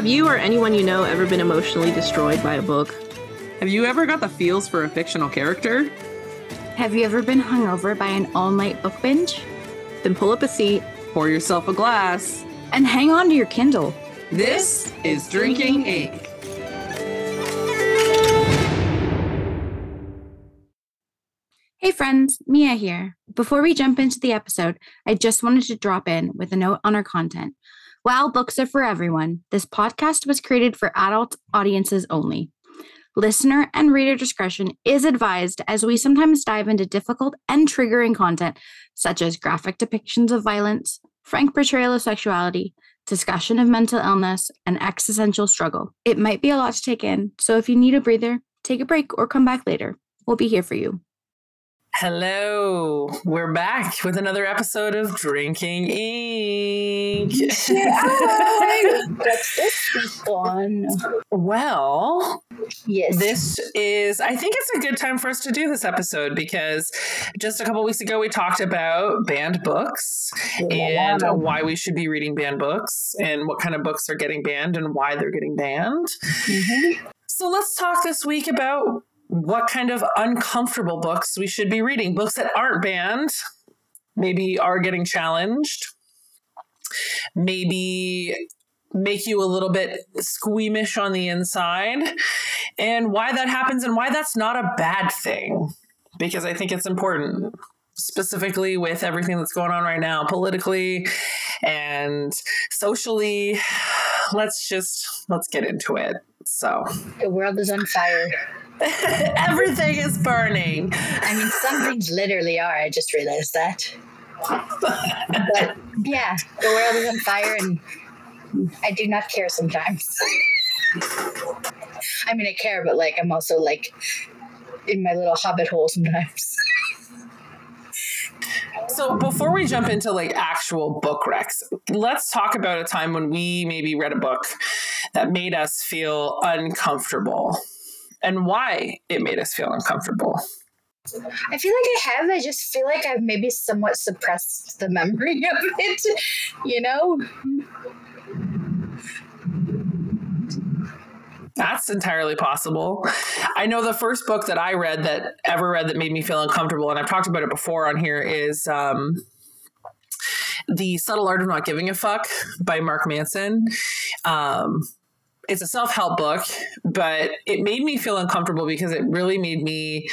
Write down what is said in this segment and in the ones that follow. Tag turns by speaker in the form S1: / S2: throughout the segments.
S1: Have you or anyone you know ever been emotionally destroyed by a book?
S2: Have you ever got the feels for a fictional character?
S3: Have you ever been hungover by an all night book binge?
S1: Then pull up a seat,
S2: pour yourself a glass,
S3: and hang on to your Kindle.
S2: This is Drinking Ink.
S3: Hey friends, Mia here. Before we jump into the episode, I just wanted to drop in with a note on our content. While books are for everyone, this podcast was created for adult audiences only. Listener and reader discretion is advised as we sometimes dive into difficult and triggering content such as graphic depictions of violence, frank portrayal of sexuality, discussion of mental illness, and existential struggle. It might be a lot to take in, so if you need a breather, take a break or come back later. We'll be here for you.
S2: Hello, we're back with another episode of Drinking Ink.
S4: What's this one?
S2: Well,
S4: yes,
S2: this is. I think it's a good time for us to do this episode because just a couple weeks ago we talked about banned books and why we should be reading banned books and what kind of books are getting banned and why they're getting banned. Mm-hmm. So let's talk this week about what kind of uncomfortable books we should be reading. Books that aren't banned, maybe are getting challenged, maybe make you a little bit squeamish on the inside, and why that happens and why that's not a bad thing. Because I think it's important specifically with everything that's going on right now politically and socially let's just let's get into it so
S4: the world is on fire
S2: Everything is burning.
S4: I mean, some things literally are. I just realized that. but yeah, the world is on fire, and I do not care sometimes. I mean, I care, but like, I'm also like in my little hobbit hole sometimes.
S2: So before we jump into like actual book recs, let's talk about a time when we maybe read a book that made us feel uncomfortable and why it made us feel uncomfortable.
S4: I feel like I have. I just feel like I've maybe somewhat suppressed the memory of it, you know?
S2: That's entirely possible. I know the first book that I read that ever read that made me feel uncomfortable, and I've talked about it before on here, is um, The Subtle Art of Not Giving a Fuck by Mark Manson. Um, it's a self-help book but it made me feel uncomfortable because it really made me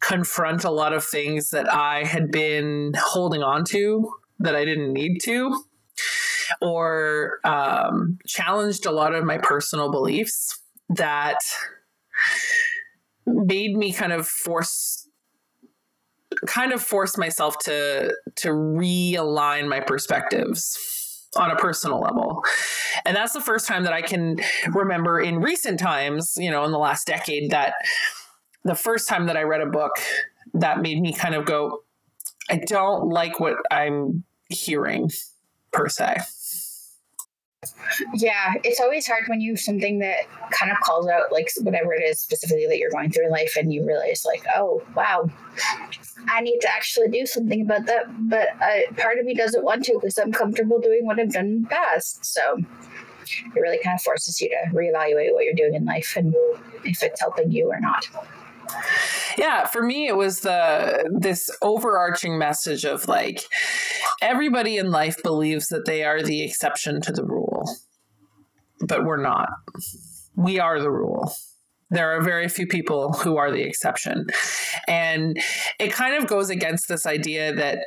S2: confront a lot of things that i had been holding on to that i didn't need to or um, challenged a lot of my personal beliefs that made me kind of force kind of force myself to to realign my perspectives on a personal level. And that's the first time that I can remember in recent times, you know, in the last decade, that the first time that I read a book that made me kind of go, I don't like what I'm hearing per se.
S4: Yeah, it's always hard when you have something that kind of calls out like whatever it is specifically that you're going through in life, and you realize like, oh wow, I need to actually do something about that. But uh, part of me doesn't want to because I'm comfortable doing what I've done in the past. So it really kind of forces you to reevaluate what you're doing in life and if it's helping you or not.
S2: Yeah, for me it was the this overarching message of like everybody in life believes that they are the exception to the rule. But we're not. We are the rule. There are very few people who are the exception. And it kind of goes against this idea that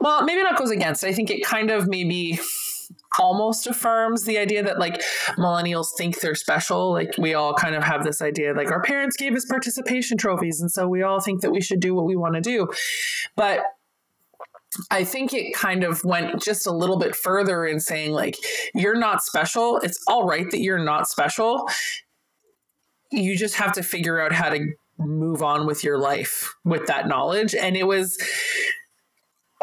S2: well, maybe not goes against. I think it kind of maybe almost affirms the idea that like millennials think they're special. Like we all kind of have this idea like our parents gave us participation trophies and so we all think that we should do what we want to do. But I think it kind of went just a little bit further in saying like you're not special. It's all right that you're not special. You just have to figure out how to move on with your life with that knowledge and it was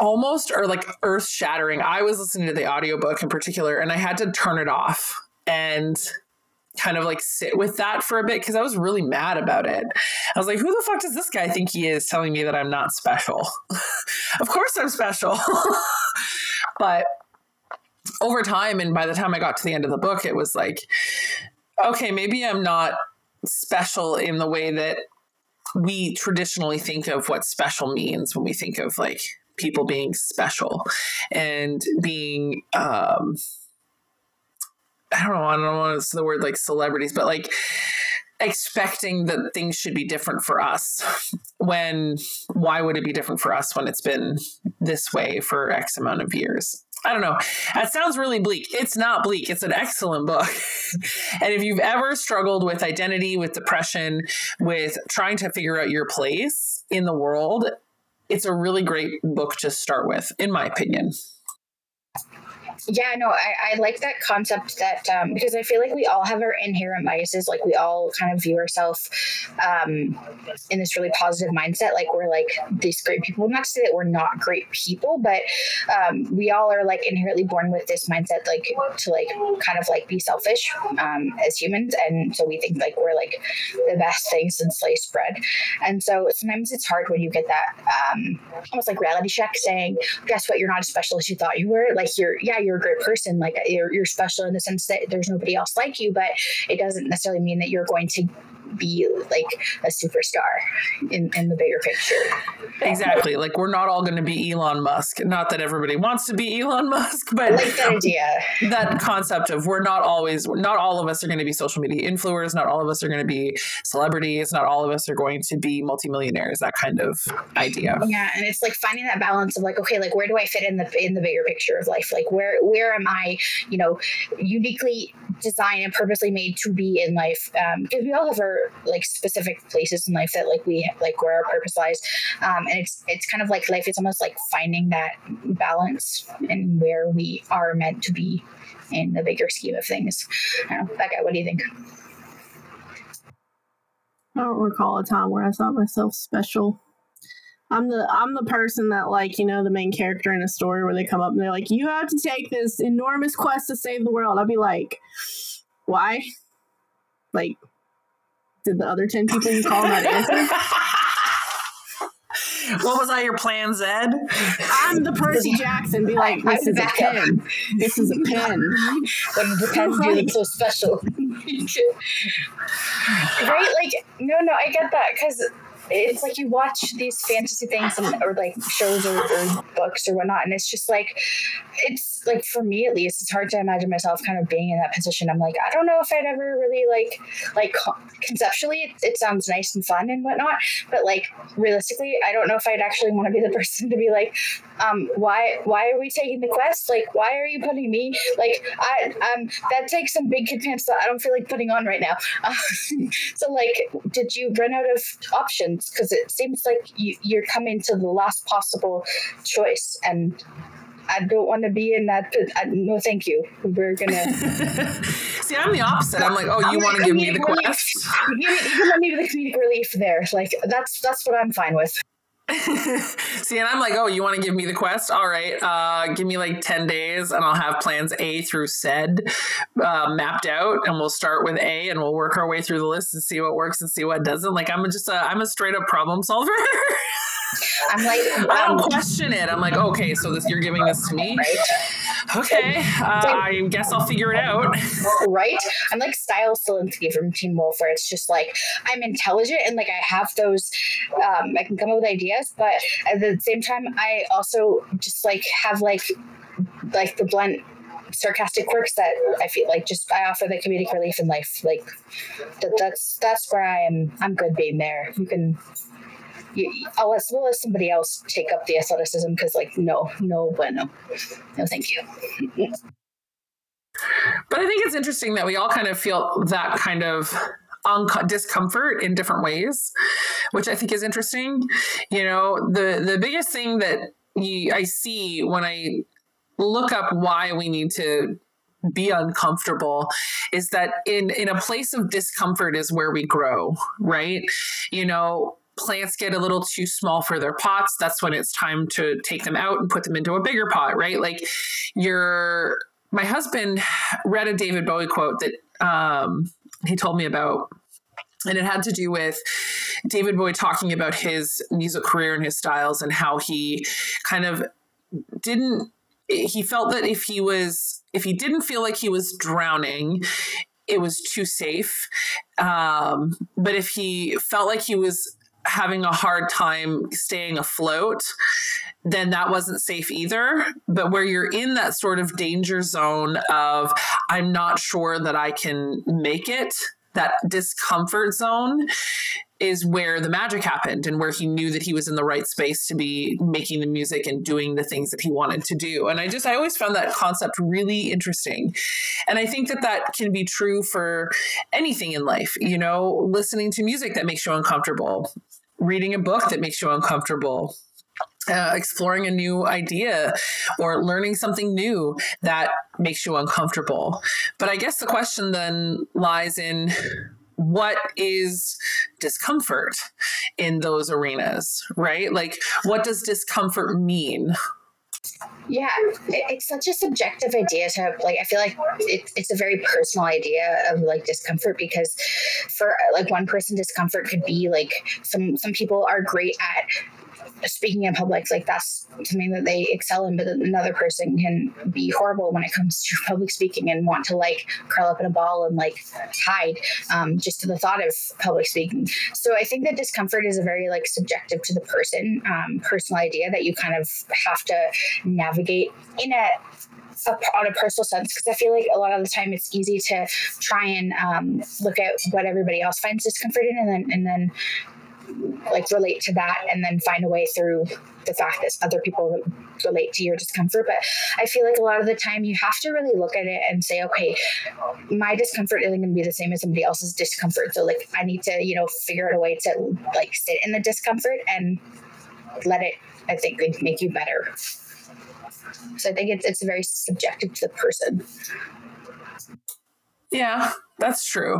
S2: almost or like earth shattering. I was listening to the audiobook in particular and I had to turn it off and kind of like sit with that for a bit because I was really mad about it. I was like, who the fuck does this guy think he is telling me that I'm not special? of course I'm special. but over time, and by the time I got to the end of the book, it was like, okay, maybe I'm not special in the way that we traditionally think of what special means when we think of like people being special and being um I don't know, I don't know what's the word like celebrities, but like expecting that things should be different for us when why would it be different for us when it's been this way for X amount of years? I don't know. That sounds really bleak. It's not bleak. It's an excellent book. and if you've ever struggled with identity, with depression, with trying to figure out your place in the world, it's a really great book to start with, in my opinion.
S4: Yeah, no, I, I like that concept that um, because I feel like we all have our inherent biases. Like we all kind of view ourselves um, in this really positive mindset. Like we're like these great people. Not to say that we're not great people, but um, we all are like inherently born with this mindset, like to like kind of like be selfish um, as humans. And so we think like we're like the best thing since sliced bread. And so sometimes it's hard when you get that um, almost like reality check saying, guess what, you're not as special as you thought you were. Like you're, yeah, you're a great person. Like you're, you're special in the sense that there's nobody else like you, but it doesn't necessarily mean that you're going to be like a superstar in, in the bigger picture.
S2: Exactly. Like we're not all going to be Elon Musk. Not that everybody wants to be Elon Musk, but
S4: I like that idea.
S2: That concept of we're not always, not all of us are going to be social media influencers. Not all of us are going to be celebrities. Not all of us are going to be multimillionaires. That kind of idea.
S4: Yeah, and it's like finding that balance of like, okay, like where do I fit in the in the bigger picture of life? Like where where am I, you know, uniquely designed and purposely made to be in life? Um, because we all have our like specific places in life that like we like where our purpose lies um, and it's it's kind of like life is almost like finding that balance and where we are meant to be in the bigger scheme of things I don't know, Becca what do you think
S5: I don't recall a time where I thought myself special. I'm the I'm the person that like you know the main character in a story where they come up and they're like you have to take this enormous quest to save the world. I'd be like, why? Like did the other 10 people you call not answer?
S2: what was I your plan, Zed?
S5: I'm the Percy Jackson. Be like, this is a pen. This is a pen.
S4: When the pens do look so special. right? Like, no, no, I get that because it's like you watch these fantasy things or like shows or, or, books or whatnot, and it's just like it's like for me at least, it's hard to imagine myself kind of being in that position. I'm like, I don't know if I'd ever really like like conceptually it, it sounds nice and fun and whatnot, but like realistically, I don't know if I'd actually want to be the person to be like, um, why why are we taking the quest? Like, why are you putting me like I um that takes some big pants that I don't feel like putting on right now. Uh, so like, did you run out of options? Because it seems like you, you're coming to the last possible choice and I don't want to be in that. I, uh, no, thank you. We're gonna.
S2: See, I'm the opposite. I'm like, oh, you want to give me the relief. quest?
S4: You, you can let me the comedic relief there. Like that's that's what I'm fine with.
S2: See, and I'm like, oh, you want to give me the quest? All right, uh, give me like 10 days and I'll have plans A through Z uh, mapped out and we'll start with A and we'll work our way through the list and see what works and see what doesn't. Like, I'm just a, I'm a straight up problem solver.
S4: I'm like,
S2: I don't question it. I'm like, okay, so this you're giving this to me. Right. Okay, uh, I guess I'll figure it out.
S4: right? I'm like Stiles Stilinski from Teen Wolf, where it's just like I'm intelligent and like I have those, um, I can come up with ideas, but at the same time, I also just like have like like the blunt sarcastic quirks that I feel like just I offer the comedic relief in life. Like that, that's that's where I am. I'm good being there. You can I'll let, we'll let somebody else take up the athleticism because, like, no, no, bueno, no, thank you.
S2: but I think it's interesting that we all kind of feel that kind of un- discomfort in different ways, which I think is interesting. You know, the the biggest thing that you, I see when I look up why we need to be uncomfortable is that in in a place of discomfort is where we grow right you know plants get a little too small for their pots, that's when it's time to take them out and put them into a bigger pot, right? Like your my husband read a David Bowie quote that um, he told me about and it had to do with David Bowie talking about his music career and his styles and how he kind of didn't he felt that if he was if he didn't feel like he was drowning it was too safe um, but if he felt like he was having a hard time staying afloat then that wasn't safe either. But where you're in that sort of danger zone of, I'm not sure that I can make it, that discomfort zone is where the magic happened and where he knew that he was in the right space to be making the music and doing the things that he wanted to do. And I just, I always found that concept really interesting. And I think that that can be true for anything in life, you know, listening to music that makes you uncomfortable, reading a book that makes you uncomfortable. Uh, exploring a new idea or learning something new that makes you uncomfortable. But I guess the question then lies in what is discomfort in those arenas, right? Like, what does discomfort mean?
S4: Yeah, it's such a subjective idea to like. I feel like it, it's a very personal idea of like discomfort because for like one person, discomfort could be like some some people are great at speaking in public, like that's something that they excel in, but another person can be horrible when it comes to public speaking and want to like curl up in a ball and like hide um, just to the thought of public speaking. So I think that discomfort is a very like subjective to the person, um, personal idea that you kind of have to navigate in a a, on a personal sense because I feel like a lot of the time it's easy to try and um, look at what everybody else finds discomforting and then and then like relate to that and then find a way through the fact that other people relate to your discomfort. But i feel like a lot of the time you have to really look at it and say okay my discomfort isn't going to be the same as somebody else's discomfort. So like i need to you know figure out a way to like sit in the discomfort and let it i think make you better. So i think it's, it's very subjective to the person.
S2: Yeah that's true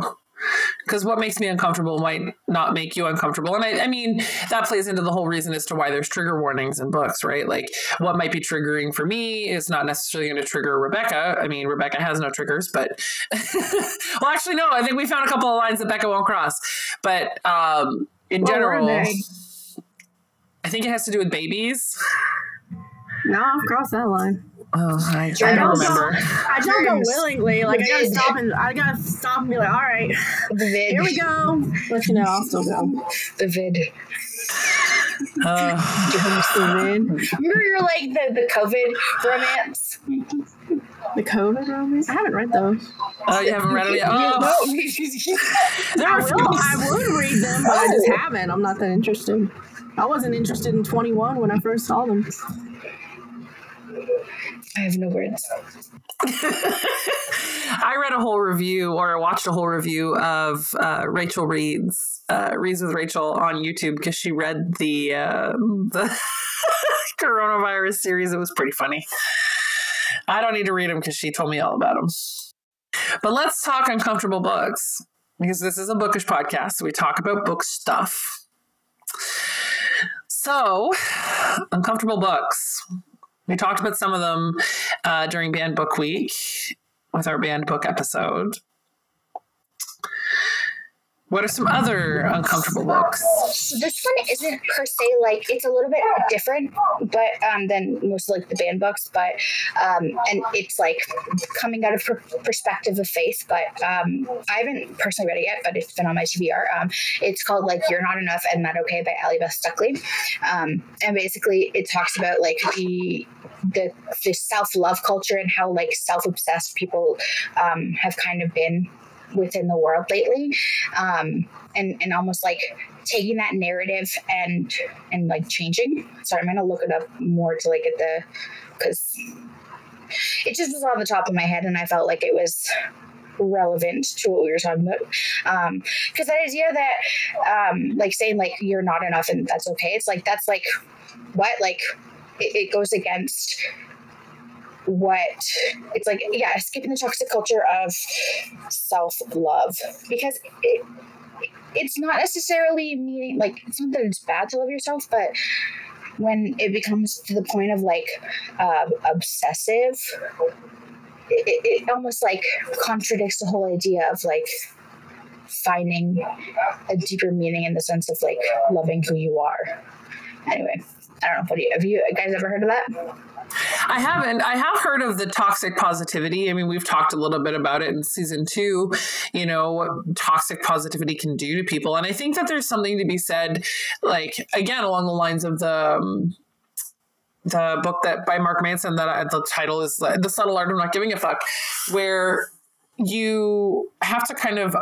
S2: because what makes me uncomfortable might not make you uncomfortable. And I, I, mean that plays into the whole reason as to why there's trigger warnings in books right? Like what might be triggering for me is not necessarily going to trigger rebecca. I mean rebecca has no triggers but well actually no i think we found a couple of lines that becca won't cross. But um, in general i think it has to do with babies.
S5: No i've crossed that line
S2: Oh, I, I don't remember.
S5: I don't go willingly. Like I gotta stop and I gotta stop and be like, all right,
S4: the vid.
S5: Here we go. But you know, I'll still go.
S4: The vid.
S2: Uh,
S4: Remember, you're like the the COVID romance.
S5: The COVID romance? I haven't read those.
S2: Oh, you haven't read them yet? Oh.
S5: I, will, I would read them, but I just haven't. I'm not that interested. I wasn't interested in 21 when I first saw them.
S4: I have no words.
S2: I read a whole review or I watched a whole review of uh, Rachel Reed's uh, Reads with Rachel on YouTube because she read the uh, the coronavirus series. It was pretty funny. I don't need to read them because she told me all about them. But let's talk uncomfortable books because this is a bookish podcast. So we talk about book stuff. So, uncomfortable books. We talked about some of them uh, during Banned Book Week with our Banned book episode. What are some other uncomfortable books?
S4: So this one isn't per se like it's a little bit different, but um, than most like the banned books, but um, and it's like coming out of per- perspective of faith. But um, I haven't personally read it yet, but it's been on my TBR. Um, it's called like "You're Not Enough and Not Okay" by Allie Beth Stuckey, um, and basically it talks about like the the, the self love culture and how like self obsessed people um, have kind of been within the world lately um, and and almost like taking that narrative and and like changing. So i'm gonna look it up more to like get the because it just was on the top of my head and i felt like it was relevant to what we were talking about. Because um, that idea that um, like saying like you're not enough and that's okay it's like that's like what? Like it, it goes against what it's like yeah escaping the toxic culture of self-love because it, it's not necessarily meaning like it's not that it's bad to love yourself but when it becomes to the point of like uh, obsessive it, it almost like contradicts the whole idea of like finding a deeper meaning in the sense of like loving who you are. Anyway i don't know do you have you guys ever heard of that
S2: I haven't. I have heard of the toxic positivity. I mean, we've talked a little bit about it in season two, you know, what toxic positivity can do to people. And I think that there's something to be said, like, again, along the lines of the. Um, the book that by Mark Manson that I, the title is the subtle art of not giving a fuck, where you have to kind of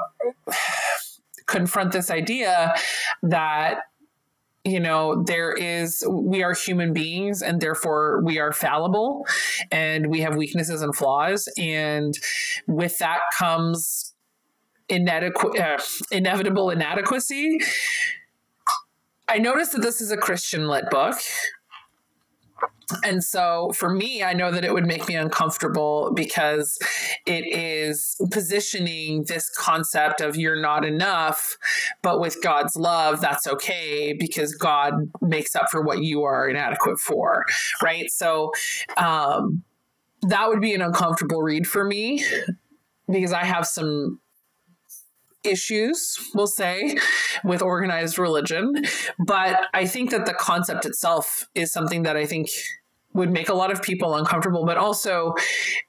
S2: confront this idea that you know there is we are human beings and therefore we are fallible and we have weaknesses and flaws. And with that comes inadequate uh, inevitable inadequacy. I noticed that this is a christian lit book and so for me, I know that it would make me uncomfortable because it is positioning this concept of you're not enough, but with God's love, that's okay because God makes up for what you are inadequate for. Right. So, um, that would be an uncomfortable read for me because I have some issues, we'll say, with organized religion. But I think that the concept itself is something that I think would make a lot of people uncomfortable, but also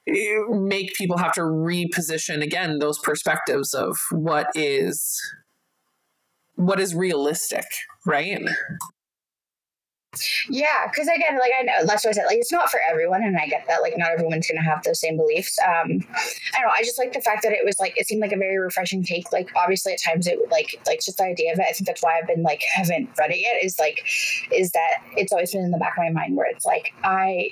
S2: eh, make people have to reposition again those perspectives of what is what is realistic, right?
S4: Yeah, because again, like I know that's what I said. Like it's not for everyone, and I get that. Like not everyone's gonna have those same beliefs. Um, I don't know. I just like the fact that it was like it seemed like a very refreshing take. Like obviously at times it would like like just the idea of it. I think that's why I've been like haven't read it yet. Is like is that it's always been in the back of my mind where it's like I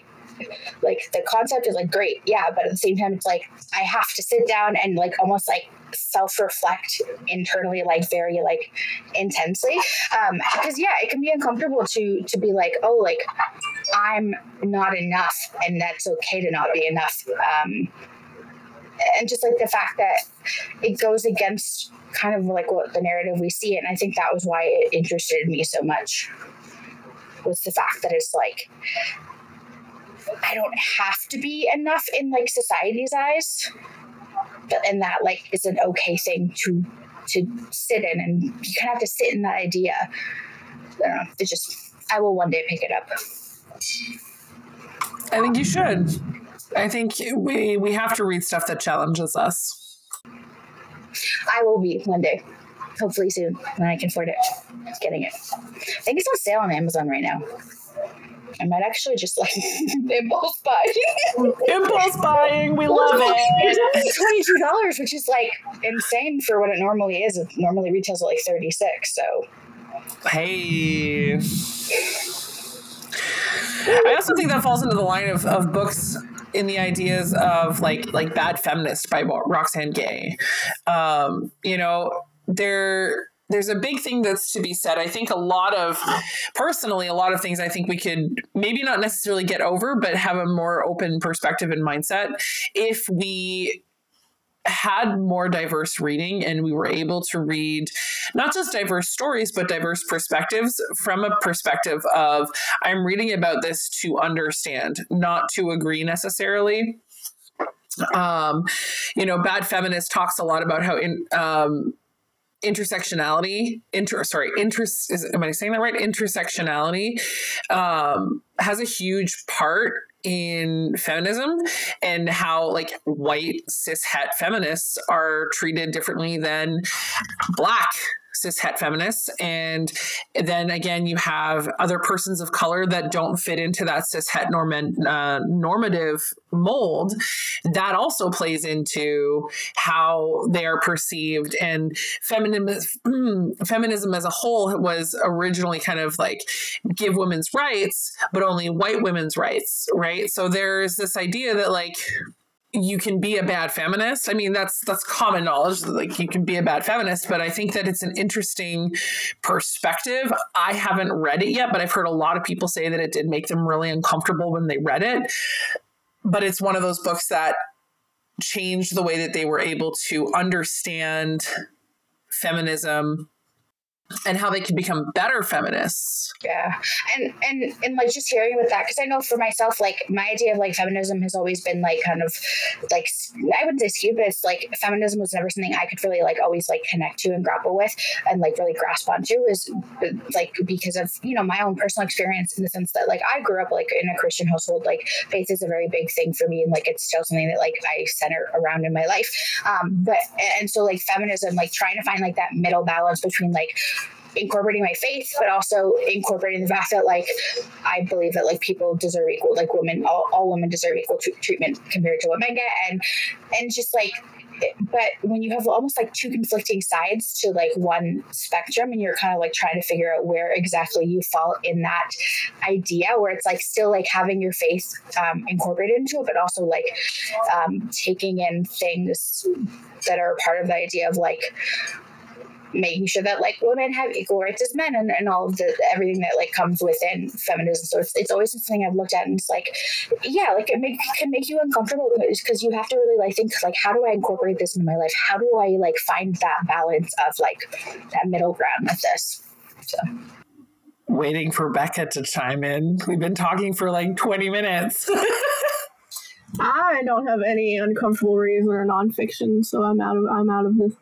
S4: like the concept is like great yeah but at the same time it's like i have to sit down and like almost like self-reflect internally like very like intensely um because yeah it can be uncomfortable to to be like oh like i'm not enough and that's okay to not be enough um and just like the fact that it goes against kind of like what the narrative we see and i think that was why it interested me so much was the fact that it's like I don't have to be enough in like society's eyes, but and that like is an okay thing to to sit in, and you kind of have to sit in that idea. I don't know. It just I will one day pick it up.
S2: I think you should. I think we we have to read stuff that challenges us.
S4: I will be one day. Hopefully soon when I can afford it. Getting it. I think it's on sale on Amazon right now. I might actually just like impulse buy.
S2: impulse buying, we love it.
S4: It's twenty two dollars, which is like insane for what it normally is. It normally retails at like thirty six. So,
S2: hey. I also think that falls into the line of, of books in the ideas of like like bad feminist by Roxane Gay. Um, you know, there there's a big thing that's to be said. I think a lot of, personally, a lot of things I think we could maybe not necessarily get over, but have a more open perspective and mindset if we had more diverse reading and we were able to read not just diverse stories but diverse perspectives from a perspective of i'm reading about this to understand not to agree necessarily um, you know bad feminist talks a lot about how in um, intersectionality inter sorry interest is am i saying that right? Intersectionality um has a huge part in feminism and how like white cis het feminists are treated differently than black cis het feminists. And then again, you have other persons of color that don't fit into that cis het uh, normative mold. That also plays into how they are perceived. And feminism, feminism as a whole was originally kind of like give women's rights, but only white women's rights, right? So there's this idea that like you can be a bad feminist. I mean, that's that's common knowledge. Like you can be a bad feminist, but I think that it's an interesting perspective. I haven't read it yet, but I've heard a lot of people say that it did make them really uncomfortable when they read it. But it's one of those books that changed the way that they were able to understand feminism and how they can become better feminists.
S4: Yeah. And and and like just hearing with that, because I know for myself, like my idea of like feminism has always been like kind of like I wouldn't say skewed, but it's like feminism was never something I could really like always like connect to and grapple with and like really grasp onto is like because of, you know, my own personal experience in the sense that like I grew up like in a Christian household, like faith is a very big thing for me and like it's still something that like I center around in my life. Um, but and so like feminism, like trying to find like that middle balance between like incorporating my faith, but also incorporating the fact that like I believe that like people deserve equal, like women, all, all women deserve equal t- treatment compared to what men get, and and just like but when you have almost like two conflicting sides to like one spectrum and you're kind of like trying to figure out where exactly you fall in that idea where it's like still like having your faith um, incorporated into it but also like um, taking in things that are part of the idea of like making sure that like women have equal rights as men and, and all of the everything that like comes within feminism. So it's, it's always something i've looked at and it's like yeah like it make, can make you uncomfortable because you have to really like think like how do i incorporate this into my life? How do i like find that balance of like that middle ground with this? So.
S2: Waiting for becca to chime in. We've been talking for like 20 minutes.
S5: I don't have any uncomfortable reads or nonfiction, so I'm out of I'm out of this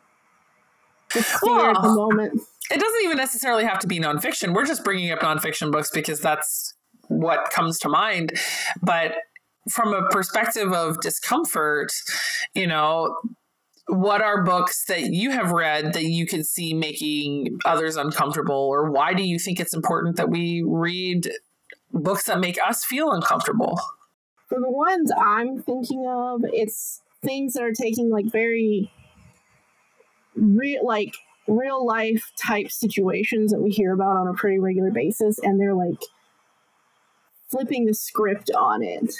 S5: at the moment.
S2: It doesn't even necessarily have to be nonfiction. We're just bringing up nonfiction books because that's what comes to mind. But from a perspective of discomfort, you know, what are books that you have read that you can see making others uncomfortable? Or why do you think it's important that we read books that make us feel uncomfortable?
S5: For the ones I'm thinking of, it's things that are taking like very real like real life type situations that we hear about on a pretty regular basis and they're like flipping the script on it.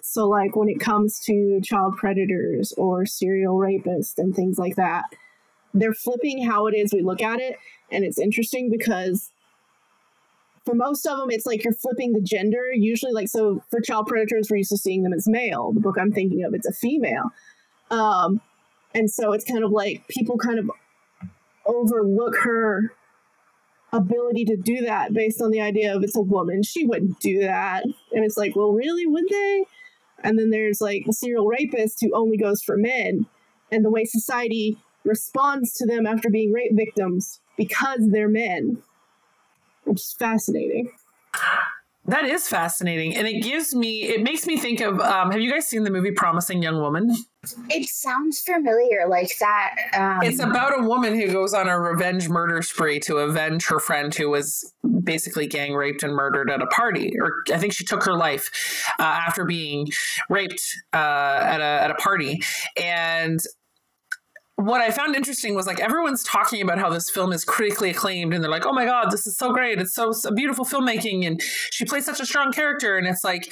S5: So like when it comes to child predators or serial rapists and things like that they're flipping how it is we look at it and it's interesting because for most of them it's like you're flipping the gender. Usually like so for child predators we're used to seeing them as male. The book i'm thinking of it's a female. Um, and so it's kind of like people kind of overlook her ability to do that based on the idea of it's a woman. She wouldn't do that. And it's like, well, really, would they? And then there's like the serial rapist who only goes for men, and the way society responds to them after being rape victims because they're men, which is fascinating.
S2: That is fascinating. And it gives me, it makes me think of um, have you guys seen the movie Promising Young Woman?
S4: It sounds familiar, like that. Um...
S2: It's about a woman who goes on a revenge murder spree to avenge her friend who was basically gang raped and murdered at a party. Or I think she took her life uh, after being raped uh, at, a, at a party. And what I found interesting was like everyone's talking about how this film is critically acclaimed and they're like, oh my God, this is so great. It's so, so beautiful filmmaking. And she plays such a strong character. And it's like,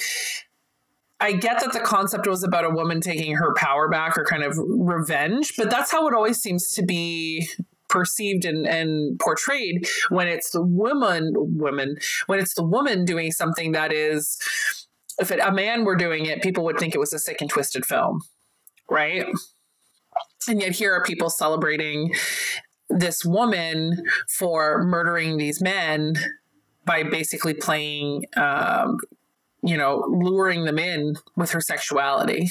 S2: I get that the concept was about a woman taking her power back or kind of revenge, but that's how it always seems to be perceived and, and portrayed when it's the woman woman when it's the woman doing something that is if it, a man were doing it people would think it was a sick and twisted film right? And yet here are people celebrating this woman for murdering these men by basically playing, um, you know, luring them in with her sexuality.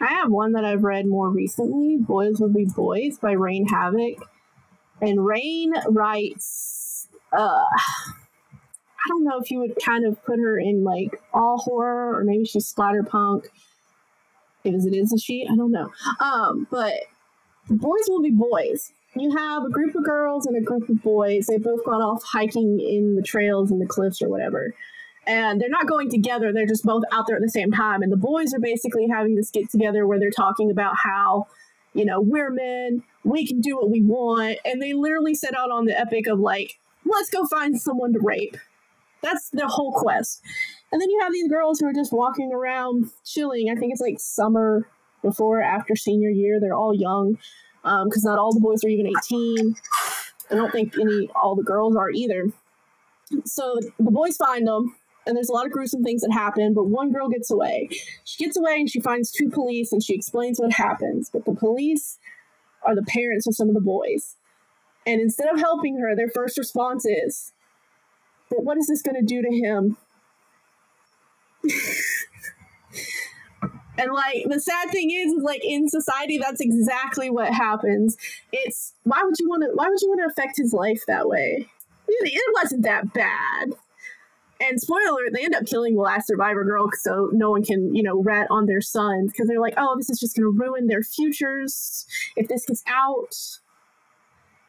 S5: I have one that I've read more recently Boys Will Be Boys by Rayne Havok. And Rayne writes, uh, I don't know if you would kind of put her in like all horror or maybe she's splatterpunk because it is a she. I don't know. Um, but boys will be boys. You have a group of girls and a group of boys. They've both gone off hiking in the trails and the cliffs or whatever. And they're not going together, they're just both out there at the same time. And the boys are basically having this get together where they're talking about how, you know, we're men, we can do what we want. And they literally set out on the epic of like, let's go find someone to rape. That's the whole quest. And then you have these girls who are just walking around chilling. I think it's like summer before after senior year. They're all young because um, not all the boys are even 18. I don't think any all the girls are either. So the boys find them, and there's a lot of gruesome things that happen. But one girl gets away. She gets away and she finds two police, and she explains what happens. But the police are the parents of some of the boys, And instead of helping her, their first response is, But what is this going to do to him? and like the sad thing is, is like in society, that's exactly what happens. It's why would you want to? Why would you want to affect his life that way? Really, it wasn't that bad. And spoiler they end up killing the last survivor girl so no one can, you know, rat on their sons because they're like, oh, this is just going to ruin their futures if this gets out.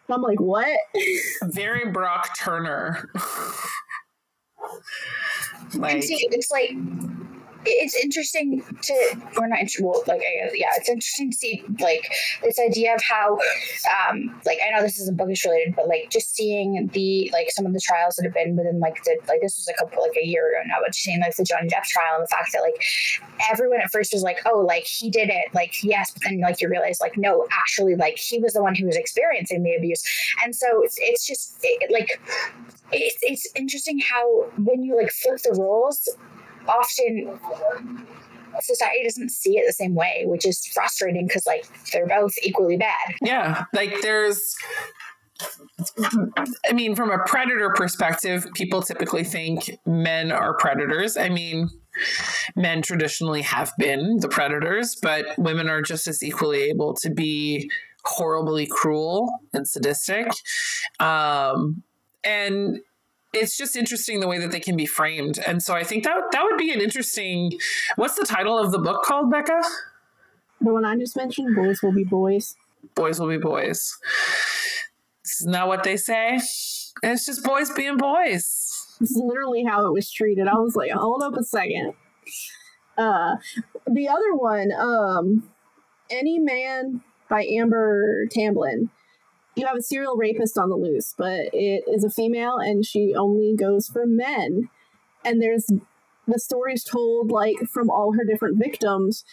S5: I'm like, what?
S2: Very Brock Turner.
S4: like, and see, it's like it's interesting to we're not well like yeah it's interesting to see like this idea of how um like I know this isn't bookish related but like just seeing the like some of the trials that have been within like the like this was a couple like a year ago now but just seeing like the Johnny Depp trial and the fact that like everyone at first was like oh like he did it like yes but then like you realize like no actually like he was the one who was experiencing the abuse. And so it's, it's just it, like it's, it's interesting how when you like flip the roles often society doesn't see it the same way, which is frustrating because like they're both equally bad.
S2: Yeah, like there's I mean, from a predator perspective, people typically think men are predators. I mean, men traditionally have been the predators, but women are just as equally able to be horribly cruel and sadistic. Um, and it's just interesting the way that they can be framed. And so I think that that would be an interesting what's the title of the book called, Becca?
S5: The one I just mentioned, Boys Will Be Boys.
S2: Boys will be boys. Isn't that what they say? It's just boys being boys.
S5: Is literally how it was treated. I was like, hold up a second. Uh the other one, um, Any Man by Amber Tamblyn you have a serial rapist on the loose, but it is a female and she only goes for men. And there's the stories told like from all her different victims.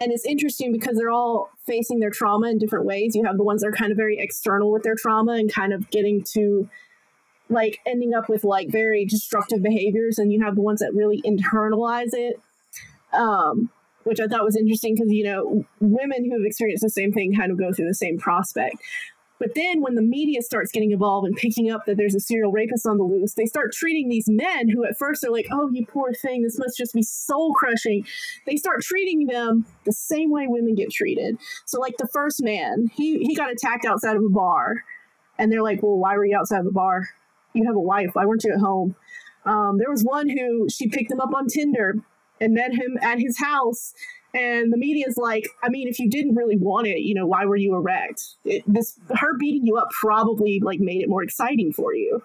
S5: And it's interesting because they're all facing their trauma in different ways. You have the ones that are kind of very external with their trauma and kind of getting to like ending up with like very destructive behaviors, and you have the ones that really internalize it. Um, which I thought was interesting because you know women who have experienced the same thing kind of go through the same prospect. But then when the media starts getting involved and picking up that there's a serial rapist on the loose, they start treating these men who at first are like, oh, you poor thing, this must just be soul crushing. They start treating them the same way women get treated. So, like the first man, he, he got attacked outside of a bar. And they're like, well, why were you outside of a bar? You have a wife. Why weren't you at home? Um, there was one who she picked him up on Tinder and met him at his house and the media's like, I mean, if you didn't really want it, you know, why were you erect? It, this her beating you up probably like made it more exciting for you.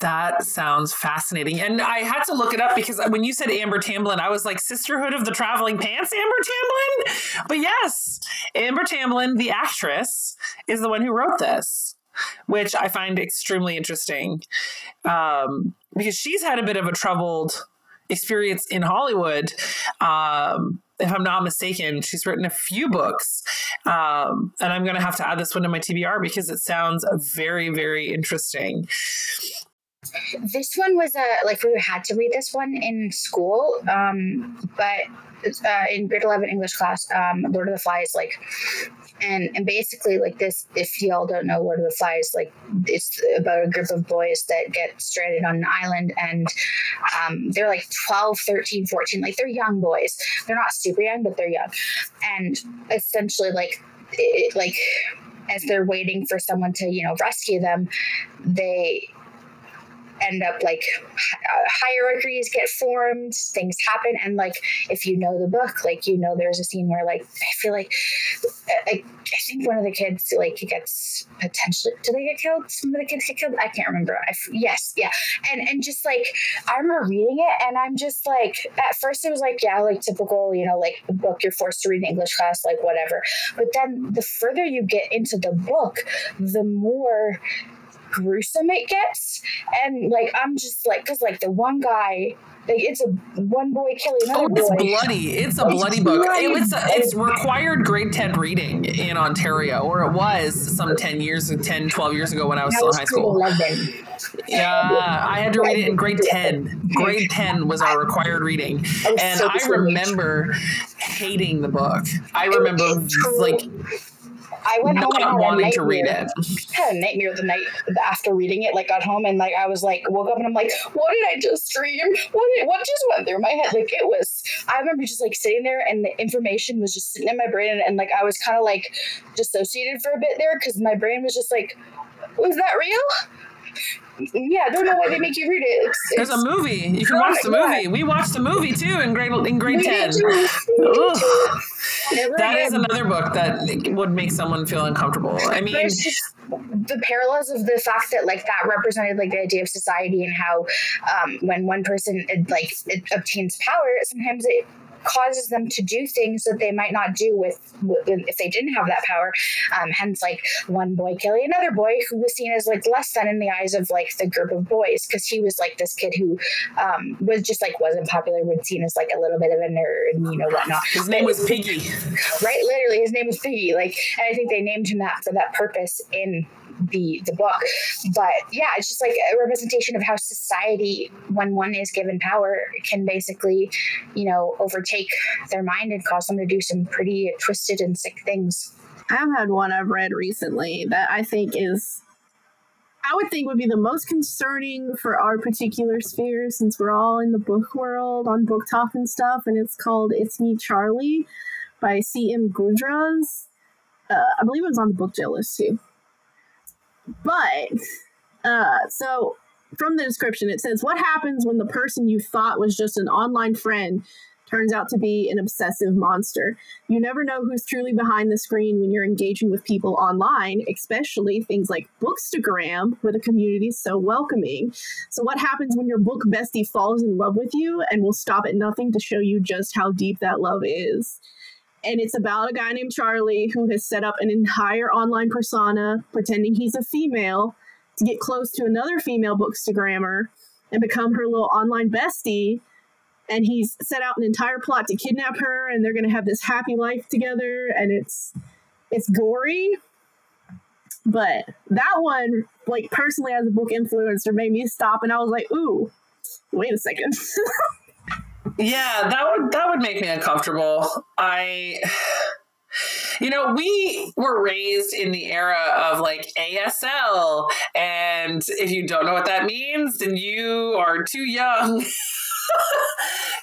S2: That sounds fascinating. And I had to look it up because when you said Amber Tamblyn, I was like, Sisterhood of the Traveling Pants, Amber Tamblyn? But yes, Amber Tamblyn, the actress, is the one who wrote this, which I find extremely interesting um, because she's had a bit of a troubled experience in Hollywood. Um, if I'm not mistaken, she's written a few books. Um, and I'm going to have to add this one to my TBR because it sounds very, very interesting.
S4: This one was a like we had to read this one in school, um, but uh, in grade 11 English class, um, Lord of the Flies, like and and basically like this if y'all don't know of the flies like it's about a group of boys that get stranded on an island and um, they're like 12 13 14 like they're young boys. They're not super young but they're young. And essentially like it, like as they're waiting for someone to you know rescue them they end up like uh, hierarchies get formed, things happen, and like if you know the book, like you know there's a scene where like I feel like I, I think one of the kids like gets potentially do they get killed? Some of the kids get killed. I can't remember. I, yes, yeah, and and just like I remember reading it, and I'm just like at first it was like yeah, like typical, you know, like book you're forced to read in English class, like whatever. But then the further you get into the book, the more gruesome it gets. And like I'm just like, cause like the one guy, like it's a one boy killing another
S2: oh, it's boy. bloody. It's a it's bloody book. Bloody. It was it's required grade 10 reading in Ontario, or it was some 10 years, 10, 12 years ago when I was still in high school. 11. Yeah, I had to read it in grade 10. Grade 10 was our required reading. And I remember hating the book. I remember like
S4: I went home and
S2: not
S4: a
S2: wanting to read it.
S4: had a nightmare the night after reading it. Like got home and like I was like woke up and I'm like, what did I just dream? What did, what just went through my head? Like it was. I remember just like sitting there and the information was just sitting in my brain and, and like I was kind of like dissociated for a bit there because my brain was just like, was that real? Yeah, I don't know why they make you read it. It's,
S2: There's a movie. You can
S4: Oh
S2: watch the
S4: God.
S2: movie. We watched the movie too in grade in grade
S4: We
S2: ten.
S4: did too. We did
S2: Ugh.
S4: too. It really
S2: That is another book that would make someone feel uncomfortable. I mean,
S4: just the parallels of the fact that like that represented like the idea of society and how um, when one person like it obtains power, sometimes it causes them to do things that they might not do with, if they didn't have that power. Um, hence, like one boy killing another boy who was seen as like less than in the eyes of like the group of boys because he was like this kid who um, was just like wasn't popular, was seen as like a little bit of a nerd and you know whatnot
S2: his name was Piggy.
S4: right? Literally, his name was Piggy. Like, and I think they named him that for that purpose in the the book. But yeah, it's just like a representation of how society, when one is given power, can basically, you know, overtake their mind and cause them to do some pretty twisted and sick things.
S5: I've had one I've read recently that I think is, I would think would be the most concerning for our particular sphere since we're all in the book world on BookTok and stuff. And it's called It's Me Charlie by C.M. Gudras. Uh, I believe it was on the book jail list too. But, uh, so from the description, it says, What happens when the person you thought was just an online friend turns out to be an obsessive monster? You never know who's truly behind the screen when you're engaging with people online, especially things like Bookstagram, where the community is so welcoming. So, what happens when your book bestie falls in love with you and will stop at nothing to show you just how deep that love is? And it's about a guy named Charlie who has set up an entire online persona pretending he's a female to get close to another female bookstagrammer and become her little online bestie. And he's set out an entire plot to kidnap her and they're going to have this happy life together and it's it's gory. But that one like personally as a book influencer made me stop and i was like ooh wait a second
S2: Yeah, that would that would make me uncomfortable. I you know, we were raised in the era of like ASL and if you don't know what that means, then you are too young.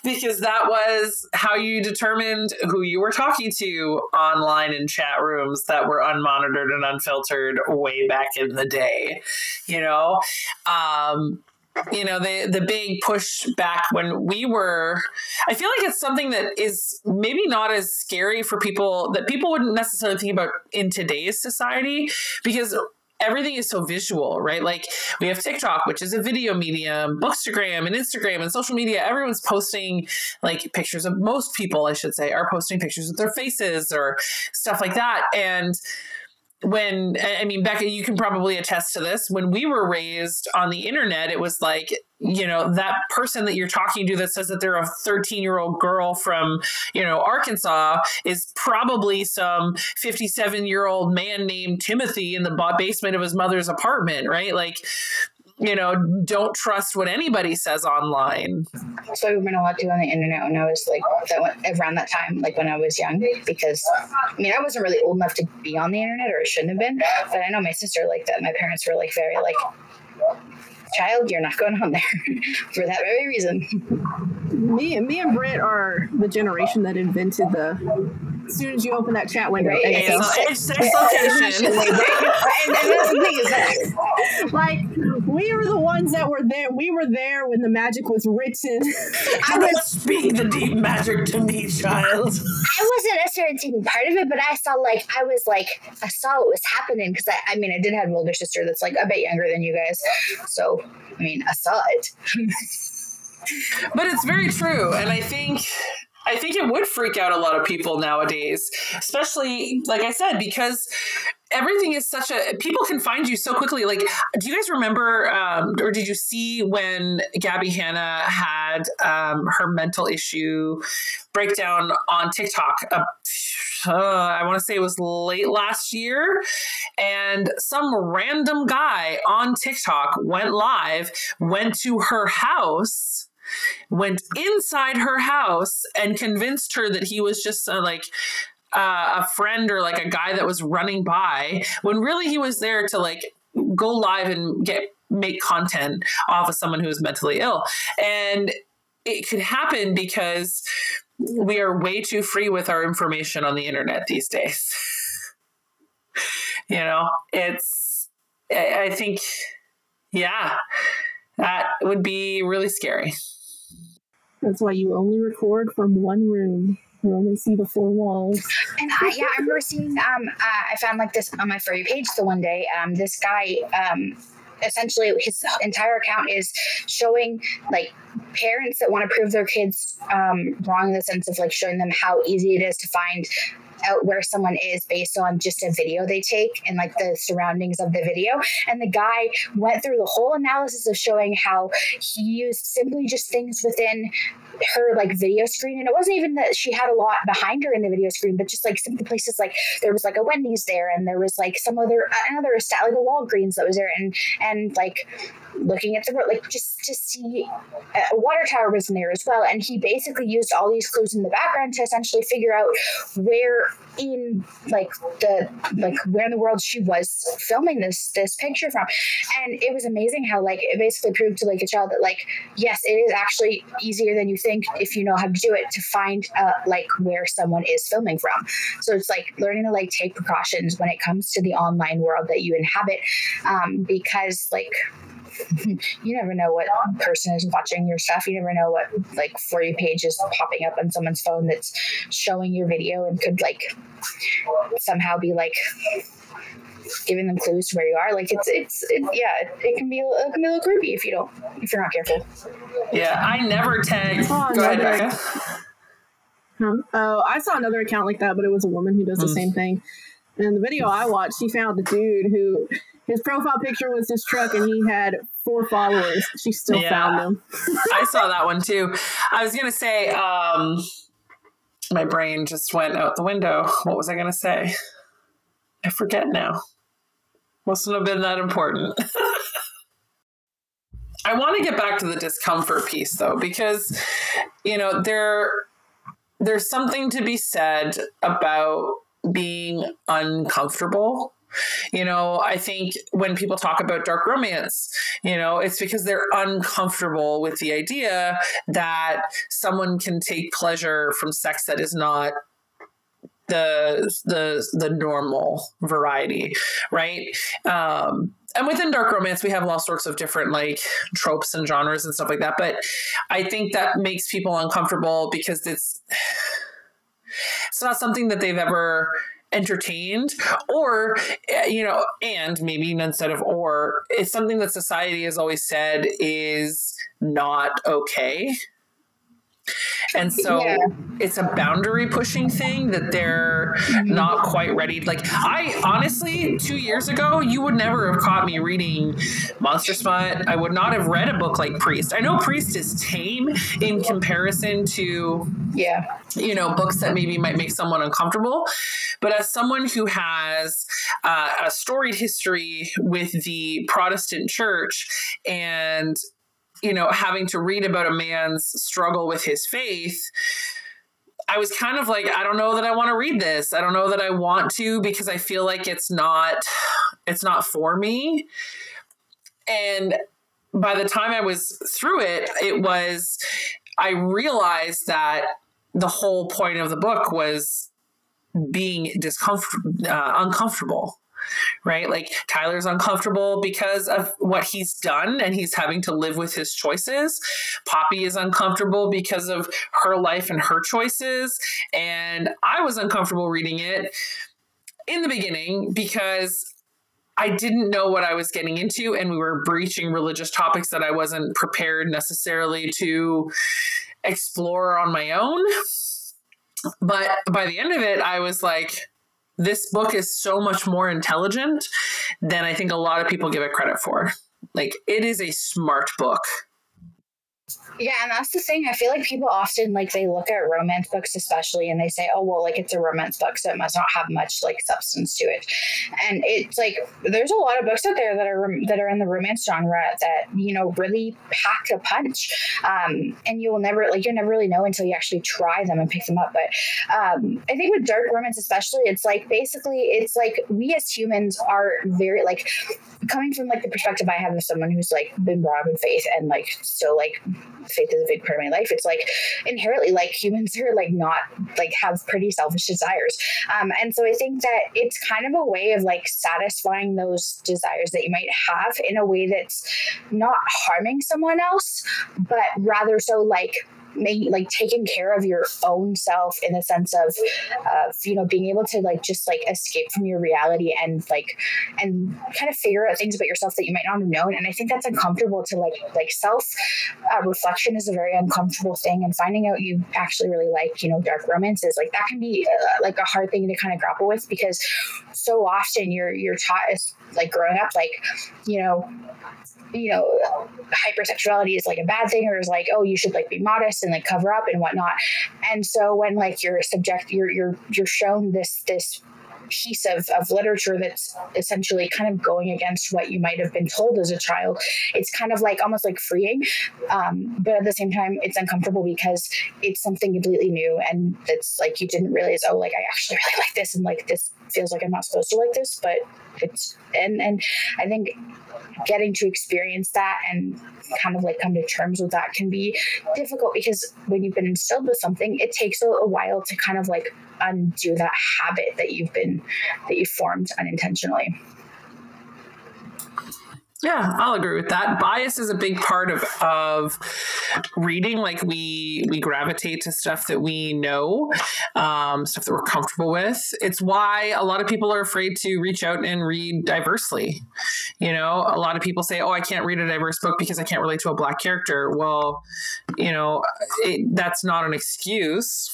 S2: because that was how you determined who you were talking to online in chat rooms that were unmonitored and unfiltered way back in the day you know um you know the the big push back when we were i feel like it's something that is maybe not as scary for people that people wouldn't necessarily think about in today's society because everything is so visual right? Like we have tiktok which is a video medium bookstagram and instagram and social media. Everyone's posting like pictures of most people i should say are posting pictures of their faces or stuff like that. And when I mean Becca, you can probably attest to this. When we were raised on the internet, it was like you know that person that you're talking to that says that they're a 13 year old girl from you know Arkansas is probably some 57 year old man named Timothy in the basement of his mother's apartment, right? Like you know, don't trust what anybody says online.
S4: That's why we weren't allowed to on the internet when I was like that went, around that time, like when I was young. Because I mean, I wasn't really old enough to be on the internet, or I shouldn't have been. But I know my sister liked that. My parents were like very like, child, you're not going on there for that very reason.
S5: me, me and Britt are the generation that invented the. As soon as you open that chat window,
S4: Right.
S5: ASL.
S2: It's, it's, it's location.
S4: and, and that's the thing is that
S5: like we were the ones that were there. We were there when the magic was written.
S4: I was
S2: Speak the deep magic to me, child.
S4: I wasn't necessarily taking part of it, but I saw like I was like I saw what was happening because I, I mean I did have an older sister that's like a bit younger than you guys, so I mean it.
S2: But it's very true, and I think I think it would freak out a lot of people nowadays, especially like I said, because everything is such a people can find you so quickly. Like, do you guys remember, um, or did you see when Gabbie Hanna had um, her mental issue breakdown on TikTok? Uh, uh, I want to say it was late last year, and some random guy on TikTok went live, went to her house went inside her house and convinced her that he was just uh, like uh, a friend or like a guy that was running by when really he was there to like go live and get make content off of someone who is mentally ill. And it could happen because we are way too free with our information on the internet these days you know it's i think yeah that would be really scary
S5: that's why you only record from one room you only see the four walls.
S4: And I, yeah, I remember seeing. Um, uh, I found like this on my for you page the one day. Um, this guy. Um, essentially his entire account is showing like parents that want to prove their kids um, wrong in the sense of like showing them how easy it is to find out where someone is based on just a video they take and like the surroundings of the video. And the guy went through the whole analysis of showing how he used simply just things within her like video screen and it wasn't even that she had a lot behind her in the video screen but just like some of the places like there was like a wendy's there and there was like some other another like a walgreens that was there and and like looking at the like just to see uh, a water tower was in there as well. And he basically used all these clues in the background to essentially figure out where in like the like where in the world she was filming this this picture from. And it was amazing how like it basically proved to like a child that like yes, it is actually easier than you think if you know how to do it to find uh, like where someone is filming from. So it's like learning to like take precautions when it comes to the online world that you inhabit, um, because like you never know what person is watching your stuff. You never know what like for you page is popping up on someone's phone that's showing your video and could like somehow be like giving them clues to where you are. Like it's it's it, yeah, it can be it can be a little creepy if you don't if you're not careful.
S2: Yeah, I never tag. Oh, Go ahead,
S5: Oh, I saw another account like that, but it was a woman who does the mm. same thing. And the video I watched, she found the dude who his profile picture was his truck and he had four followers. She still yeah. found him.
S2: I saw that one too. I was gonna say, um, my brain just went out the window. What was I gonna say? I forget now. Mustn't have been that important. I want to get back to the discomfort piece though, because you know, there there's something to be said about being uncomfortable you know, I think when people talk about dark romance, you know, it's because they're uncomfortable with the idea that someone can take pleasure from sex that is not the the the normal variety, right? Um, and within dark romance, we have all sorts of different like tropes and genres and stuff like that. But I think that makes people uncomfortable because it's it's not something that they've ever entertained or eh, you know and maybe instead of or it's something that society has always said is not okay and so yeah. it's a boundary pushing thing that they're mm-hmm. not quite ready. Like I honestly, two years ago, you would never have caught me reading Monster Smut. I would not have read a book like Priest. I know Priest is tame in comparison to
S4: yeah,
S2: you know, books that maybe might make someone uncomfortable. But as someone who has uh, a storied history with the Protestant church and you know, having to read about a man's struggle with his faith, I was kind of like, I don't know that I want to read this. I don't know that I want to because I feel like it's not it's not for me. And by the time I was through it, it was I realized that the whole point of the book was being discomfort uh, uncomfortable right? Like Tyler's uncomfortable because of what he's done and he's having to live with his choices. Poppy is uncomfortable because of her life and her choices. And I was uncomfortable reading it in the beginning because I didn't know what I was getting into, and we were breaching religious topics that I wasn't prepared necessarily to explore on my own. But by the end of it, I was like, this book is so much more intelligent than I think a lot of people give it credit for. Like, it is a smart book.
S4: Yeah, and that's the thing. I feel like people often like they look at romance books, especially, and they say, "Oh, well, like it's a romance book, so it must not have much like substance to it." And it's like there's a lot of books out there that are that are in the romance genre that you know really pack a punch, um, and you will never like you'll never really know until you actually try them and pick them up. But um, I think with dark romance, especially, it's like basically it's like we as humans are very like coming from like the perspective I have of someone who's like been brought up in faith and like so like faith is a big part of my life. It's like inherently like humans are like not like have pretty selfish desires. Um, and so I think that it's kind of a way of like satisfying those desires that you might have in a way that's not harming someone else, but rather so like making like taking care of your own self in the sense of of you know being able to like just like escape from your reality and like and kind of figure out things about yourself that you might not have known. And i think that's uncomfortable to like like self uh, reflection is a very uncomfortable thing and finding out you actually really like you know dark romances like that can be uh, like a hard thing to kind of grapple with because so often you're you're taught like growing up like you know you know, hypersexuality is like a bad thing or is like, oh, you should like be modest and like cover up and whatnot. And so when like you're subject, you're you're you're shown this this piece of, of literature that's essentially kind of going against what you might have been told as a child. It's kind of like almost like freeing, um, but at the same time, it's uncomfortable because it's something completely new and it's like you didn't realize, oh, like I actually really like this and like this feels like I'm not supposed to like this, but it's and and I think getting to experience that and kind of like come to terms with that can be difficult because when you've been instilled with something, it takes a, a while to kind of like undo that habit that you've been that you formed unintentionally.
S2: Yeah, I'll agree with that. Bias is a big part of of reading. Like we we gravitate to stuff that we know, um, stuff that we're comfortable with. It's why a lot of people are afraid to reach out and read diversely. You know, a lot of people say, "Oh, I can't read a diverse book because I can't relate to a black character." Well, you know, it, that's not an excuse.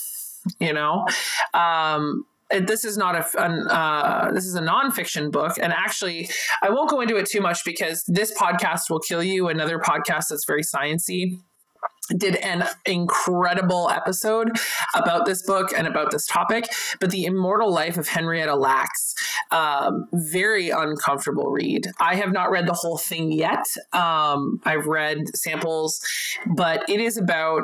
S2: You know, um, this is not a uh, this is a nonfiction book, and actually, I won't go into it too much because this podcast will kill you. Another podcast that's very sciency did an incredible episode about this book and about this topic but the immortal life of henrietta lacks um, very uncomfortable read i have not read the whole thing yet um, i've read samples but it is about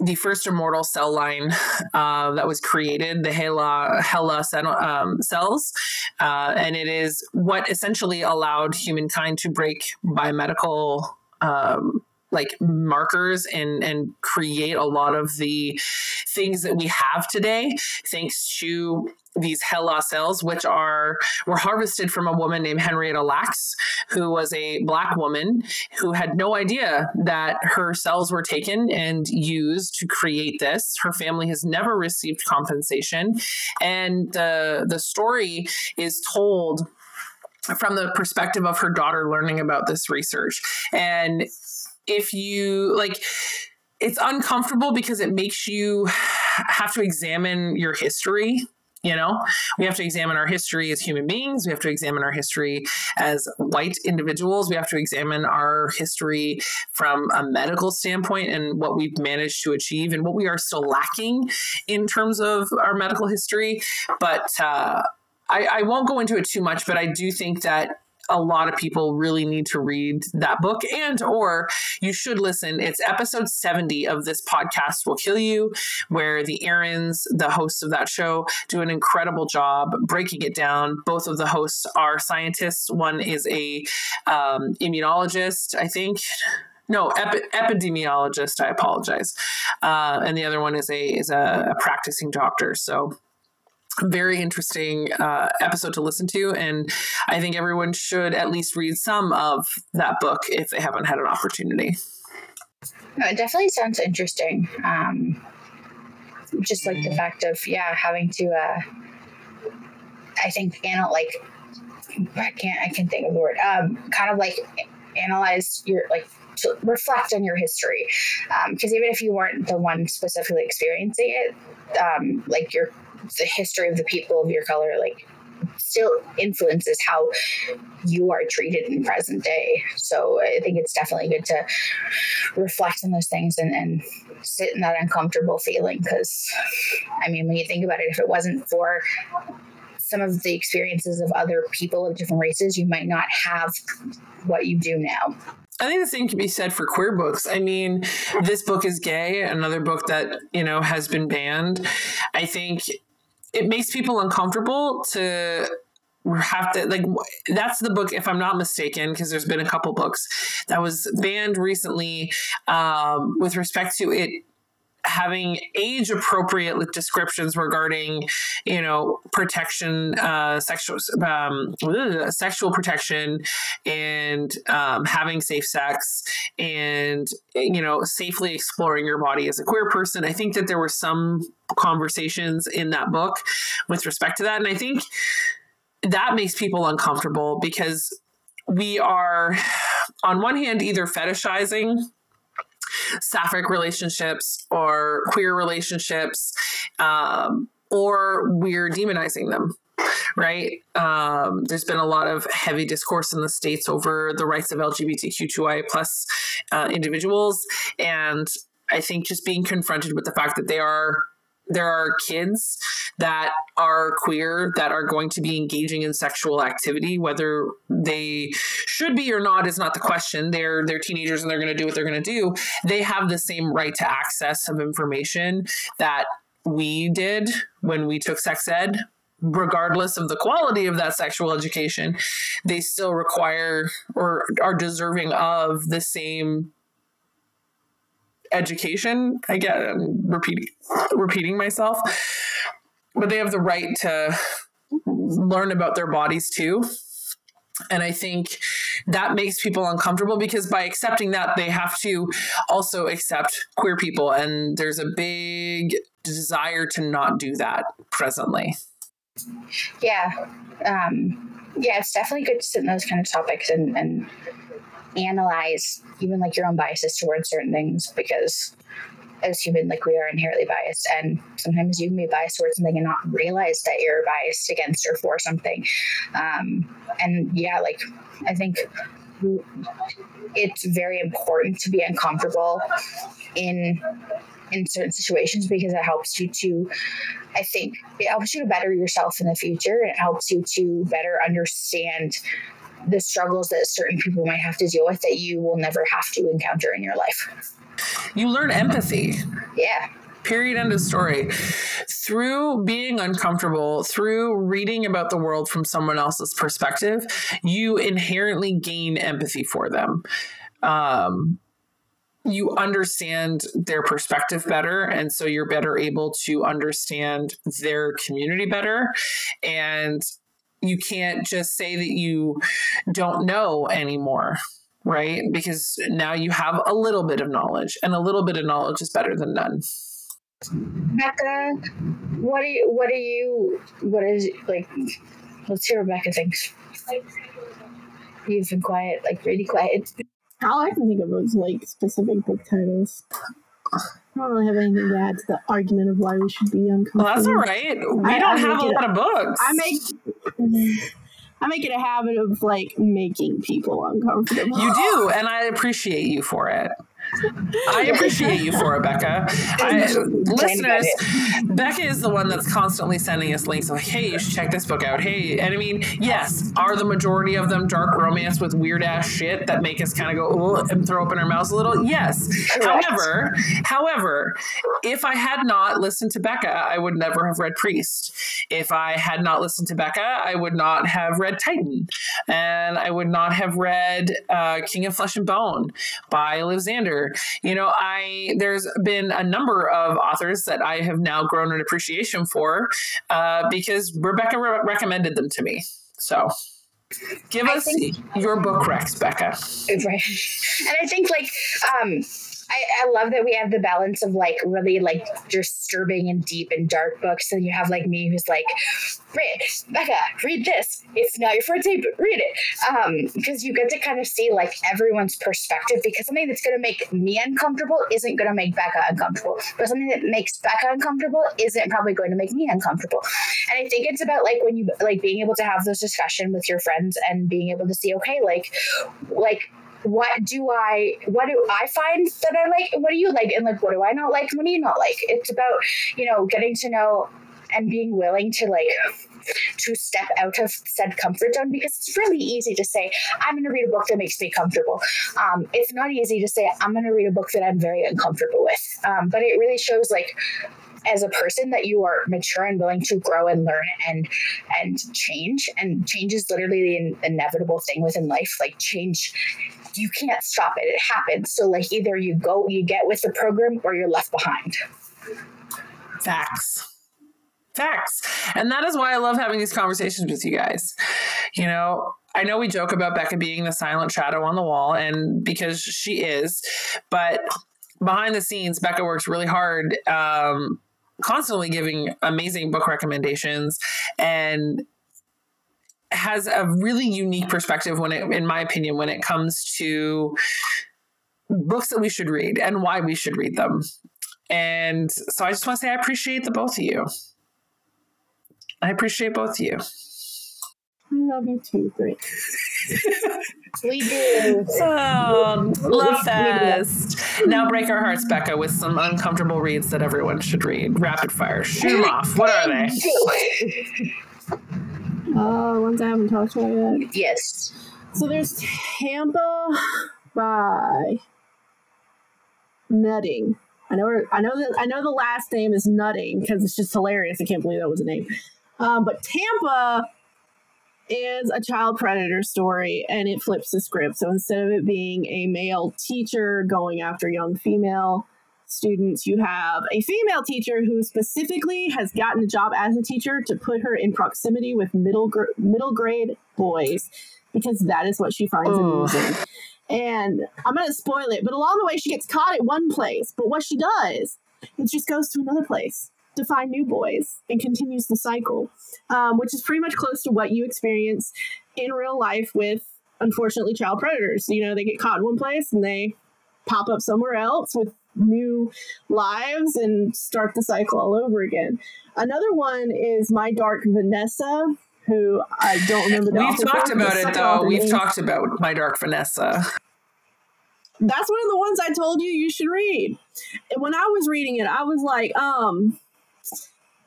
S2: the first immortal cell line uh, that was created, the HeLa, HeLa um, cells. Uh, and it is what essentially allowed humankind to break biomedical um, like markers and and create a lot of the things that we have today thanks to these HeLa cells, which are were harvested from a woman named Henrietta Lacks, who was a black woman who had no idea that her cells were taken and used to create this. Her family has never received compensation, and the the story is told from the perspective of her daughter learning about this research and if you like it's uncomfortable because it makes you have to examine your history you know? We have to examine our history as human beings. We have to examine our history as white individuals. We have to examine our history from a medical standpoint and what we've managed to achieve and what we are still lacking in terms of our medical history. But uh, I, I won't go into it too much but i do think that a lot of people really need to read that book and or you should listen. It's episode 70 of this podcast will kill you where the Erins the hosts of that show do an incredible job breaking it down. Both of the hosts are scientists. One is a um, immunologist i think. No epi- epidemiologist i apologize. Uh, and the other one is a is a, a practicing doctor. So very interesting uh, episode to listen to and i think everyone should at least read some of that book if they haven't had an opportunity.
S4: It definitely sounds interesting um, just like the fact of yeah having to uh, i think anal like i can't i can think of the word um, kind of like analyze your like to reflect on your history because um, even if you weren't the one specifically experiencing it um, like your the history of the people of your color like still influences how you are treated in present day. So I think it's definitely good to reflect on those things and, and sit in that uncomfortable feeling. Because, I mean, when you think about it, if it wasn't for some of the experiences of other people of different races, you might not have what you do now.
S2: I think the same can be said for queer books. I mean, this book is gay, another book that, you know, has been banned. I think it makes people uncomfortable to have to like that's the book if i'm not mistaken because there's been a couple books that was banned recently um, with respect to it having age appropriate descriptions regarding you know protection uh sexual um, sexual protection and um, having safe sex and you know safely exploring your body as a queer person. I think that there were some conversations in that book with respect to that and i think that makes people uncomfortable because we are on one hand either fetishizing sapphic relationships or queer relationships, um, or we're demonizing them right? Um, there's been a lot of heavy discourse in the states over the rights of LGBTQ2I plus uh, individuals, and I think just being confronted with the fact that they are there are kids that are queer that are going to be engaging in sexual activity whether they should be or not is not the question. They're they're teenagers and they're going to do what they're going to do. They have the same right to access of information that we did when we took sex ed. Regardless of the quality of that sexual education they still require or are deserving of the same education. I get I'm repeating repeating myself, but they have the right to learn about their bodies too. And I think that makes people uncomfortable because by accepting that, they have to also accept queer people. And there's a big desire to not do that presently.
S4: Yeah. Um, yeah, it's definitely good to sit in those kind of topics and, and analyze even like your own biases towards certain things because as human like we are inherently biased and sometimes you can be biased towards something and not realize that you're biased against or for something. Um, and yeah like i think it's very important to be uncomfortable in in certain situations because it helps you to i think it helps you to better yourself in the future and it helps you to better understand the struggles that certain people might have to deal with that you will never have to encounter in your life.
S2: You learn empathy.
S4: Yeah.
S2: Period. End of story. Through being uncomfortable, through reading about the world from someone else's perspective, you inherently gain empathy for them. Um, you understand their perspective better and so you're better able to understand their community better and you can't just say that you don't know anymore right? Because now you have a little bit of knowledge and a little bit of knowledge is better than none.
S4: Becca what do you what do you what is like let's hear what becca thinks. You've been quiet like really quiet.
S5: All i can think of was like specific book titles I don't really have anything to add to the argument of why we should be uncomfortable.
S2: Well, that's all right. We I, don't I have a lot of books.
S5: I make I make it a habit of like making people uncomfortable.
S2: You do, and I appreciate you for it. I appreciate you for it, Becca. I, listeners, Becca is the one that's constantly sending us links like, hey, you should check this book out. Hey, and I mean, yes, are the majority of them dark romance with weird ass shit that make us kind of go oh, and throw open our mouths a little? Yes. However, however, if I had not listened to Becca, I would never have read Priest. If I had not listened to Becca, I would not have read Titan, and I would not have read uh, King of Flesh and Bone by Liv Zander you know, I there's been a number of authors that I have now grown an appreciation for uh, because Rebecca re- recommended them to me. So give us think, your book recs, Becca.
S4: Right. And I think like um I, I love that we have the balance of like really like disturbing and deep and dark books. And you have like me who's like, read, Becca, read this. It's not your forte, but read it. Um, because you get to kind of see like everyone's perspective because something that's going to make me uncomfortable isn't going to make Becca uncomfortable. But something that makes Becca uncomfortable isn't probably going to make me uncomfortable. And I think it's about like when you like being able to have those discussion with your friends and being able to see, okay, like, like what do I what do I find that I like? What do you like? And like what do I not like? What do you not like? It's about, you know, getting to know and being willing to like to step out of said comfort zone because it's really easy to say i'm going to read a book that makes me comfortable um, it's not easy to say i'm going to read a book that i'm very uncomfortable with um, but it really shows like as a person that you are mature and willing to grow and learn and and change and change is literally the inevitable thing within life like change you can't stop it. It happens. So like either you go you get with the program or you're left behind.
S2: Facts. Facts. And that is why i love having these conversations with you guys. You know I know we joke about Becca being the silent shadow on the wall, and because she is, but behind the scenes, Becca works really hard um, constantly giving amazing book recommendations and has a really unique perspective when it in my opinion when it comes to books that we should read and why we should read them and so i just want to say i appreciate the both of you i appreciate both of you
S5: I love you too, Great.
S4: we do.
S2: Oh, love fest. Now break our hearts, Becca, with some uncomfortable reads that everyone should read. Rapid fire. Shoot them off. What are they?
S5: Uh, ones I haven't talked about yet.
S4: Yes.
S5: So there's Tampa by Nutting. I know. I know that. I know the last name is Nutting because it's just hilarious. I can't believe that was a name. Um, but Tampa is a child predator story and it flips the script. So instead of it being a male teacher going after young female students, you have a female teacher who specifically has gotten a job as a teacher to put her in proximity with middle gr- middle grade boys because that is what she finds amusing. And I'm going to spoil it, but along the way she gets caught at one place, but what she does is just goes to another place to find new boys and continues the cycle, um, which is pretty much close to what you experience in real life with, unfortunately, child predators. You know, they get caught in one place and they pop up somewhere else with new lives and start the cycle all over again. Another one is My Dark Vanessa, who I don't remember.
S2: We've talked about it though. We've talked about My Dark Vanessa.
S5: That's one of the ones I told you you should read. And when I was reading it, I was like, um,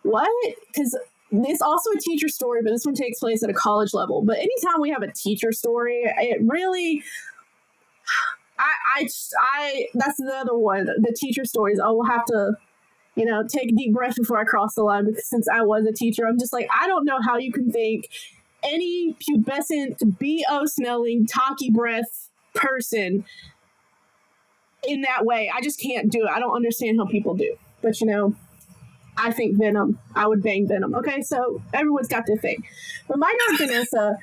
S5: what? Because it's also a teacher story, but this one takes place at a college level. But anytime we have a teacher story, it really. I, I, I, that's the other one. The teacher stories. I will have to, you know, take a deep breath before I cross the line because since I was a teacher, I'm just like, I don't know how you can think any pubescent, BO smelling, talky breath person in that way. I just can't do it. I don't understand how people do. But, you know, I think Venom. I would bang Venom. Okay, so everyone's got their thing. But my dog Vanessa,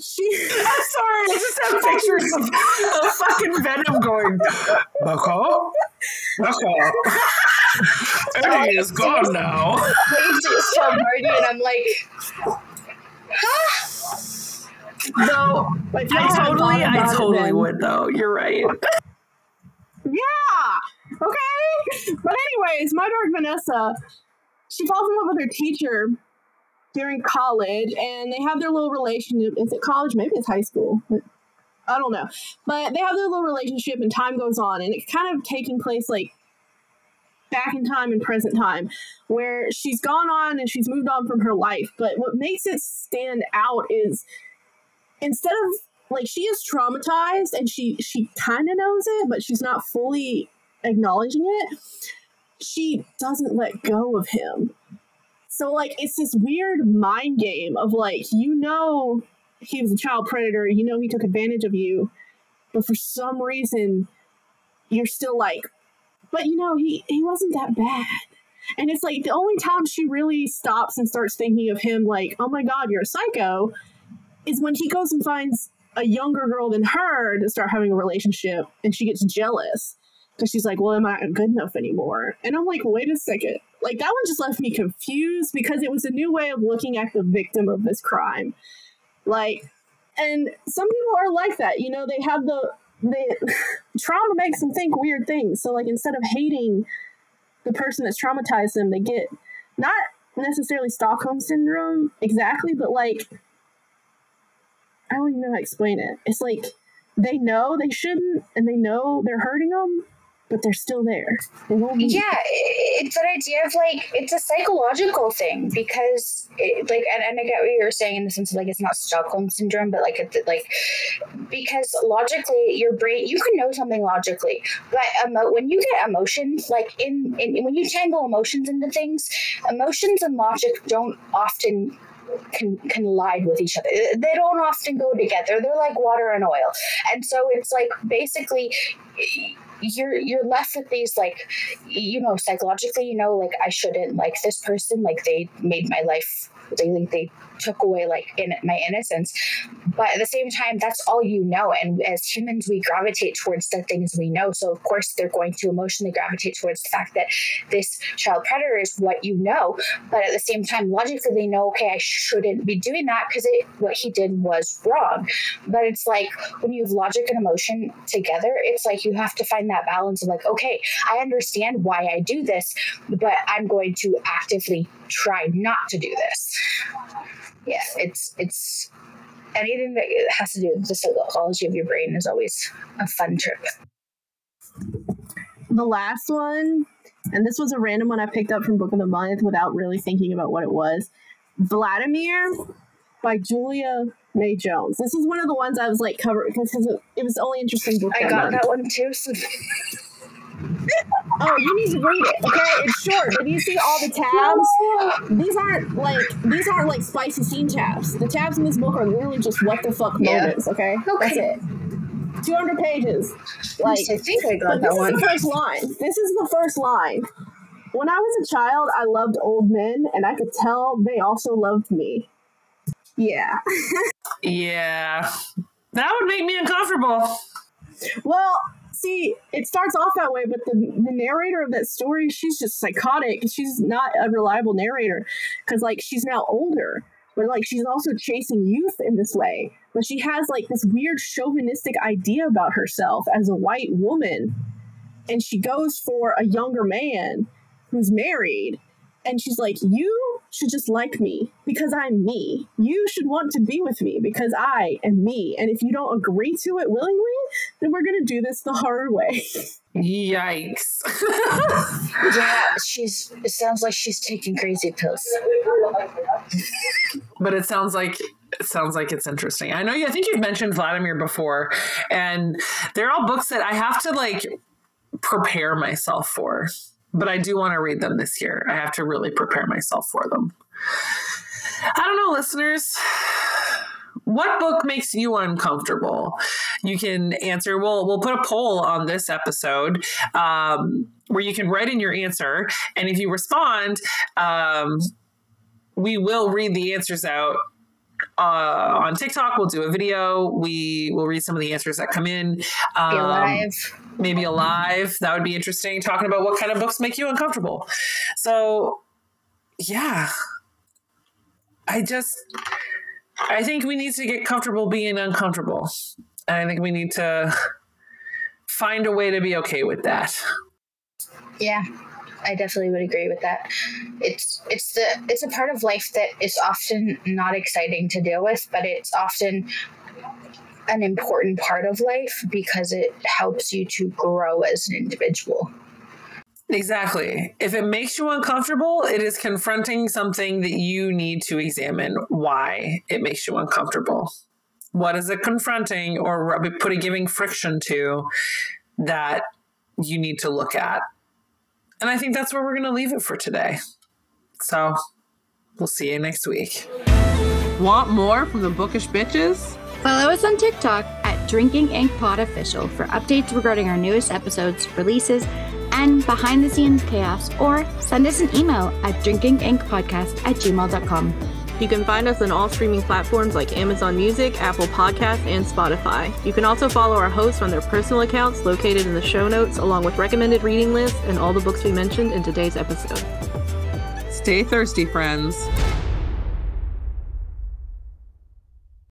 S5: she.
S2: I'm sorry, I just have pictures of, of fucking Venom going, Bucko? Bucko. Eddie is gone now.
S4: It's so Marty, and I'm like, huh?
S5: No,
S2: I totally, I totally would though. You're right.
S5: Yeah. Okay. But anyways, my dog Vanessa, she falls in love with her teacher during college, and they have their little relationship. Is it college? Maybe it's high school. I don't know. But they have their little relationship, and time goes on, and it's kind of taking place like back in time and present time, where she's gone on and she's moved on from her life. But what makes it stand out is instead of like she is traumatized and she she kind of knows it but she's not fully acknowledging it she doesn't let go of him so like it's this weird mind game of like you know he was a child predator you know he took advantage of you but for some reason you're still like but you know he he wasn't that bad and it's like the only time she really stops and starts thinking of him like oh my god you're a psycho is when he goes and finds a younger girl than her to start having a relationship and she gets jealous Because she's like, well, am I good enough anymore? And I'm like, wait a second. Like, that one just left me confused because it was a new way of looking at the victim of this crime. Like, and some people are like that. You know, they have the, they, trauma makes them think weird things. So, like, instead of hating the person that's traumatized them, they get not necessarily Stockholm syndrome exactly, but like, I don't even know how to explain it. It's like they know they shouldn't and they know they're hurting them, but they're still there. They won't.
S4: Yeah, it's an idea of like it's a psychological thing because it, like and, and I get what you were saying in the sense of like it's not Stockholm syndrome, but like it's like because logically your brain you can know something logically, but emo- when you get emotions like in, in when you tangle emotions into things, emotions and logic don't often can collide with each other. They don't often go together. They're like water and oil. And so it's like basically you're you're left with these like you know psychologically you know like I shouldn't like this person like they made my life they like they took away like in my innocence. But at the same time that's all you know and as humans we gravitate towards the things we know. So of course they're going to emotionally gravitate towards the fact that this child predator is what you know. But at the same time logically they know okay i shouldn't be doing that because what he did was wrong. But it's like when you have logic and emotion together it's like you have to find that balance of like okay i understand why i do this but i'm going to actively try not to do this yeah it's it's anything that has to do with the psychology of your brain is always a fun trip
S5: The last one, and this was a random one I picked up from Book of the Month without really thinking about what it was. Vladimir by Julia May Jonas. This is one of the ones I was like covered because it, it was the only interesting book.
S4: i got
S5: month.
S4: that one too so
S5: Oh, you need to read it. Okay, it's short, but you see all the tabs. These aren't like these aren't like spicy scene tabs. The tabs in this book are literally just what the fuck
S4: Yeah.
S5: moments. Okay, that's it. Two hundred pages. Like
S4: i think i got
S5: but this
S4: one
S5: is the first line. This is the first line. When I was a child, I loved old men, and I could tell they also loved me. Yeah.
S2: Yeah. That would make me uncomfortable.
S5: Well, see, it starts off that way, but the, the narrator of that story, she's just psychotic. She's not a reliable narrator because, like, she's now older, but like, she's also chasing youth in this way. But she has like this weird chauvinistic idea about herself as a white woman, and she goes for a younger man who's married. And she's like, You should just like me because I'm me. You should want to be with me because I am me. And if you don't agree to it willingly, then we're going to do this the hard way.
S2: Yikes.
S4: yeah she's it sounds like she's taking crazy pills
S2: but it sounds like it sounds like it's interesting. I know you I think you've mentioned Vladimir before and they're all books that I have to like prepare myself for. But I do want to read them this year. I have to really prepare myself for them. I don't know, listeners. What book makes you uncomfortable? You can answer. We'll we'll put a poll on this episode um, where you can write in your answer, and if you respond, um, we will read the answers out uh, on TikTok. We'll do a video. We will read some of the answers that come in. Um,
S4: be alive
S2: maybe alive. That would be interesting. Talking about what kind of books make you uncomfortable. So, yeah, I just, I think we need to get comfortable being uncomfortable. And I think we need to find a way to be okay with that.
S4: Yeah, I definitely would agree with that. It's it's the it's a part of life that is often not exciting to deal with, but it's often an important part of life because it helps you to grow as an individual.
S2: Exactly. If it makes you uncomfortable, it is confronting something that you need to examine why it makes you uncomfortable. What is it confronting or putting giving friction to that you need to look at? And I think that's where we're going to leave it for today. So we'll see you next week.
S1: Want more from the bookish bitches?
S3: Follow us on TikTok at Drinking Ink Pod Official for updates regarding our newest episodes, releases, and behind the scenes chaos, or send us an email at drinkinginkpodcast at gmail.com.
S1: You can find us on all streaming platforms like Amazon Music, Apple Podcasts, and Spotify. You can also follow our hosts on their personal accounts located in the show notes, along with recommended reading lists and all the books we mentioned in today's episode.
S2: Stay thirsty, friends.